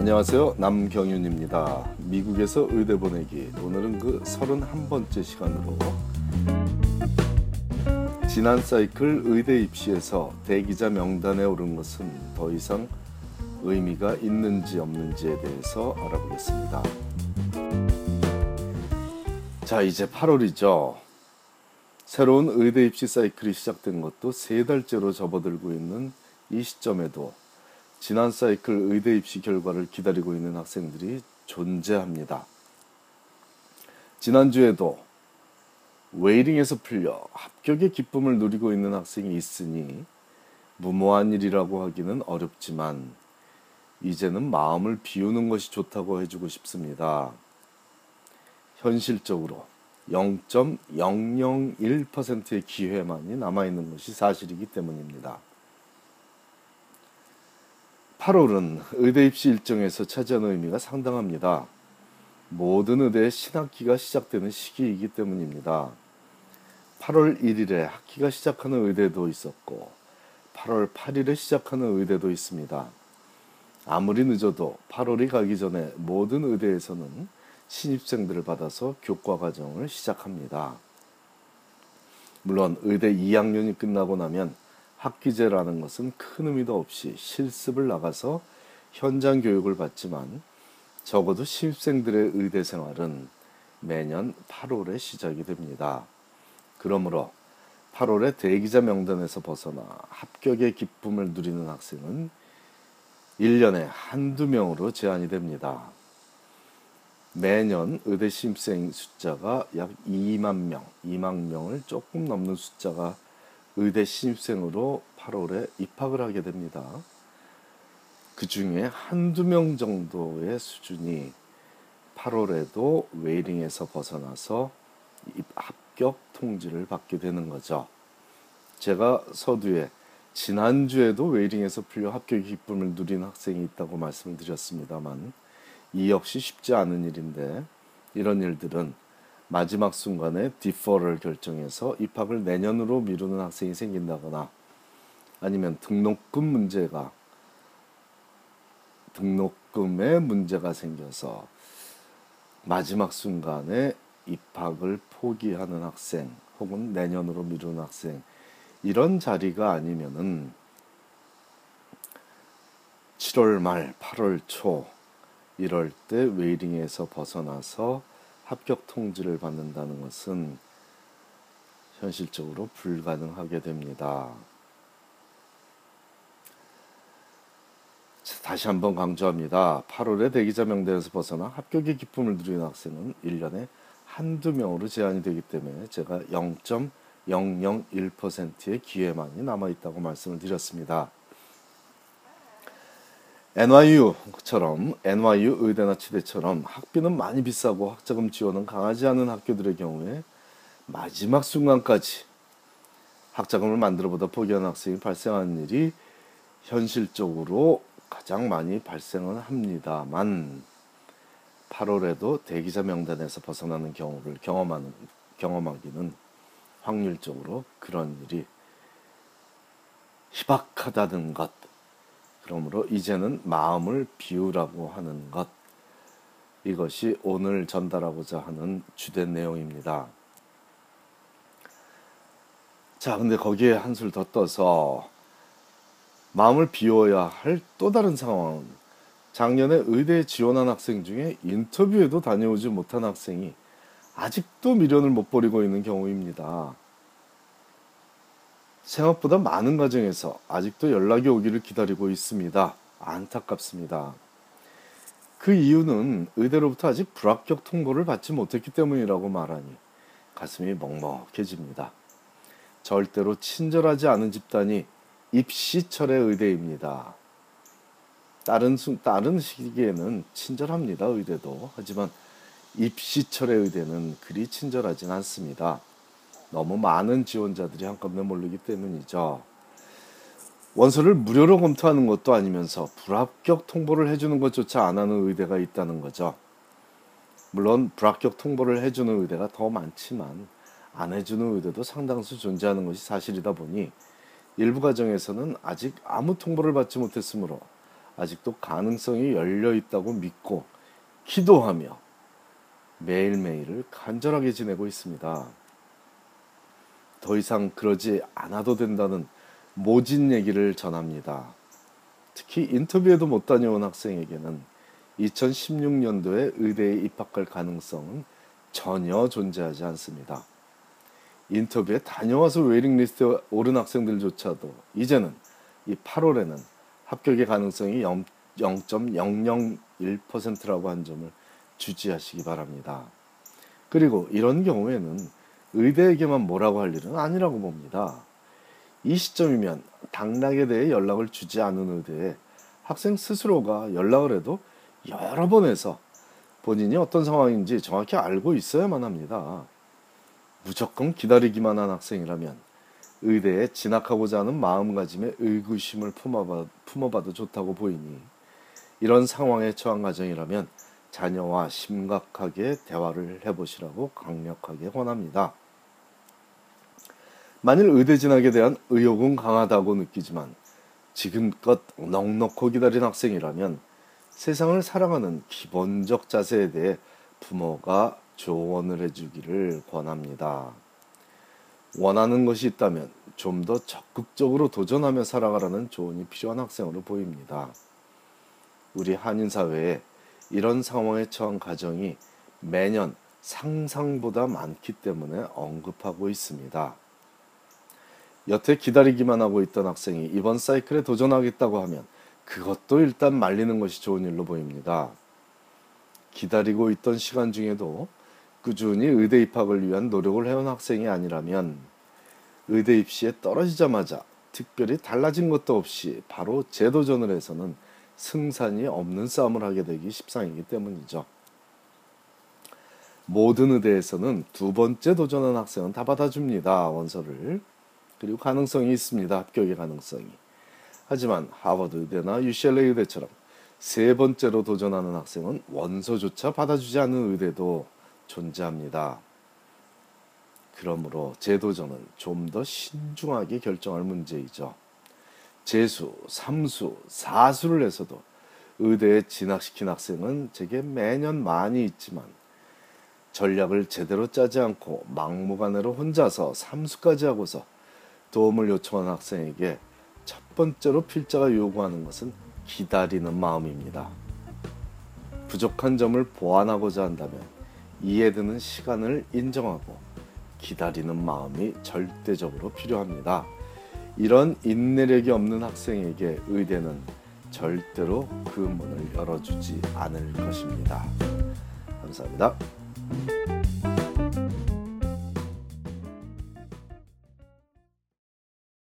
안녕하세요. 남경윤입니다. 미국에서 의대 보내기. 오늘은 그 31번째 시간으로 지난 사이클 의대 입시에서 대기자 명단에 오른 것은 더 이상 의미가 있는지 없는지에 대해서 알아보겠습니다. 자, 이제 8월이죠. 새로운 의대 입시 사이클이 시작된 것도 세 달째로 접어들고 있는 이 시점에도 지난 사이클 의대 입시 결과를 기다리고 있는 학생들이 존재합니다. 지난주에도 웨이링에서 풀려 합격의 기쁨을 누리고 있는 학생이 있으니 무모한 일이라고 하기는 어렵지만 이제는 마음을 비우는 것이 좋다고 해주고 싶습니다. 현실적으로 0.001%의 기회만이 남아있는 것이 사실이기 때문입니다. 8월은 의대 입시 일정에서 차지하는 의미가 상당합니다. 모든 의대의 신학기가 시작되는 시기이기 때문입니다. 8월 1일에 학기가 시작하는 의대도 있었고 8월 8일에 시작하는 의대도 있습니다. 아무리 늦어도 8월이 가기 전에 모든 의대에서는 신입생들을 받아서 교과 과정을 시작합니다. 물론 의대 2학년이 끝나고 나면 학기제라는 것은 큰 의미도 없이 실습을 나가서 현장 교육을 받지만 적어도 신입생들의 의대 생활은 매년 8월에 시작이 됩니다. 그러므로 8월에 대기자 명단에서 벗어나 합격의 기쁨을 누리는 학생은 1년에 한두 명으로 제한이 됩니다. 매년 의대 신입생 숫자가 약 2만 명, 2만 명을 조금 넘는 숫자가 의대 신입생으로 8월에 입학을 하게 됩니다. 그 중에 한두 명 정도의 수준이 8월에도 웨이링에서 벗어나서 합격 통지를 받게 되는 거죠. 제가 서두에 지난주에도 웨이링에서 풀려 합격 기쁨을 누린 학생이 있다고 말씀을 드렸습니다만 이 역시 쉽지 않은 일인데 이런 일들은 마지막 순간에 디퍼를 결정해서 입학을 내년으로 미루는 학생이 생긴다거나 아니면 등록금 문제가 등록금에 문제가 생겨서 마지막 순간에 입학을 포기하는 학생 혹은 내년으로 미루는 학생 이런 자리가 아니면은 7월 말 8월 초 이럴 때 웨이링에서 벗어나서 합격 통지를 받는다는 것은 현실적으로 불가능하게 됩니다. 다시 한번 강조합니다. 8월에 대기자 명단에서 벗어나 합격의 기쁨을 누리는 학생은 1년에 한두 명으로 제한이 되기 때문에 제가 0.001%의 기회만이 남아 있다고 말씀을 드렸습니다. NYU처럼 NYU 의대나 치대처럼 학비는 많이 비싸고 학자금 지원은 강하지 않은 학교들의 경우에 마지막 순간까지 학자금을 만들어보다 포기한 학생이 발생하는 일이 현실적으로 가장 많이 발생은 합니다만 8월에도 대기자 명단에서 벗어나는 경우를 경험하는 경험하기는 확률적으로 그런 일이 희박하다는 것 그러므로 이제는 마음을 비우라고 하는 것 이것이 오늘 전달하고자 하는 주된 내용입니다. 자, 근데 거기에 한술 더 떠서 마음을 비워야 할 또 다른 상황은 작년에 의대에 지원한 학생 중에 인터뷰에도 다녀오지 못한 학생이 아직도 미련을 못 버리고 있는 경우입니다. 생각보다 많은 가정에서 아직도 연락이 오기를 기다리고 있습니다. 안타깝습니다. 그 이유는 의대로부터 아직 불합격 통보를 받지 못했기 때문이라고 말하니 가슴이 먹먹해집니다. 절대로 친절하지 않은 집단이 입시철의 의대입니다. 다른, 다른 시기에는 친절합니다. 의대도. 하지만 입시철의 의대는 그리 친절하진 않습니다. 너무 많은 지원자들이 한꺼번에 몰리기 때문이죠. 원서를 무료로 검토하는 것도 아니면서 불합격 통보를 해주는 것조차 안 하는 의대가 있다는 거죠. 물론 불합격 통보를 해주는 의대가 더 많지만 안 해주는 의대도 상당수 존재하는 것이 사실이다 보니 일부 가정에서는 아직 아무 통보를 받지 못했으므로 아직도 가능성이 열려 있다고 믿고 기도하며 매일매일을 간절하게 지내고 있습니다. 더 이상 그러지 않아도 된다는 모진 얘기를 전합니다. 특히 인터뷰에도 못 다녀온 학생에게는 2016년도에 의대에 입학할 가능성은 전혀 존재하지 않습니다. 인터뷰에 다녀와서 waiting list에 오른 학생들조차도 이제는 이 8월에는 합격의 가능성이 0.001%라고 한 점을 주지하시기 바랍니다. 그리고 이런 경우에는 의대에게만 뭐라고 할 일은 아니라고 봅니다. 이 시점이면 당락에 대해 연락을 주지 않은 의대에 학생 스스로가 연락을 해도 여러 번 해서 본인이 어떤 상황인지 정확히 알고 있어야만 합니다. 무조건 기다리기만 한 학생이라면 의대에 진학하고자 하는 마음가짐에 의구심을 품어봐, 품어봐도 좋다고 보이니 이런 상황에 처한 가정이라면 자녀와 심각하게 대화를 해보시라고 강력하게 권합니다. 만일 의대 진학에 대한 의욕은 강하다고 느끼지만 지금껏 넉넉히 기다린 학생이라면 세상을 사랑하는 기본적 자세에 대해 부모가 조언을 해주기를 권합니다. 원하는 것이 있다면 좀 더 적극적으로 도전하며 살아가라는 조언이 필요한 학생으로 보입니다. 우리 한인 사회에 이런 상황에 처한 가정이 매년 상상보다 많기 때문에 언급하고 있습니다. 여태 기다리기만 하고 있던 학생이 이번 사이클에 도전하겠다고 하면 그것도 일단 말리는 것이 좋은 일로 보입니다. 기다리고 있던 시간 중에도 꾸준히 의대 입학을 위한 노력을 해온 학생이 아니라면 의대 입시에 떨어지자마자 특별히 달라진 것도 없이 바로 재도전을 해서는 승산이 없는 싸움을 하게 되기 십상이기 때문이죠. 모든 의대에서는 두 번째 도전한 학생은 다 받아줍니다. 원서를. 그리고 가능성이 있습니다. 합격의 가능성이. 하지만 하버드 의대나 UCLA 의대처럼 세 번째로 도전하는 학생은 원서조차 받아주지 않는 의대도 존재합니다. 그러므로 재도전은 좀 더 신중하게 결정할 문제이죠. 재수, 삼수, 사수를 해서도 의대에 진학시킨 학생은 제게 매년 많이 있지만 전략을 제대로 짜지 않고 막무가내로 혼자서 삼수까지 하고서 도움을 요청한 학생에게 첫 번째로 필자가 요구하는 것은 기다리는 마음입니다. 부족한 점을 보완하고자 한다면 이해되는 시간을 인정하고 기다리는 마음이 절대적으로 필요합니다. 이런 인내력이 없는 학생에게 의대는 절대로 그 문을 열어주지 않을 것입니다. 감사합니다.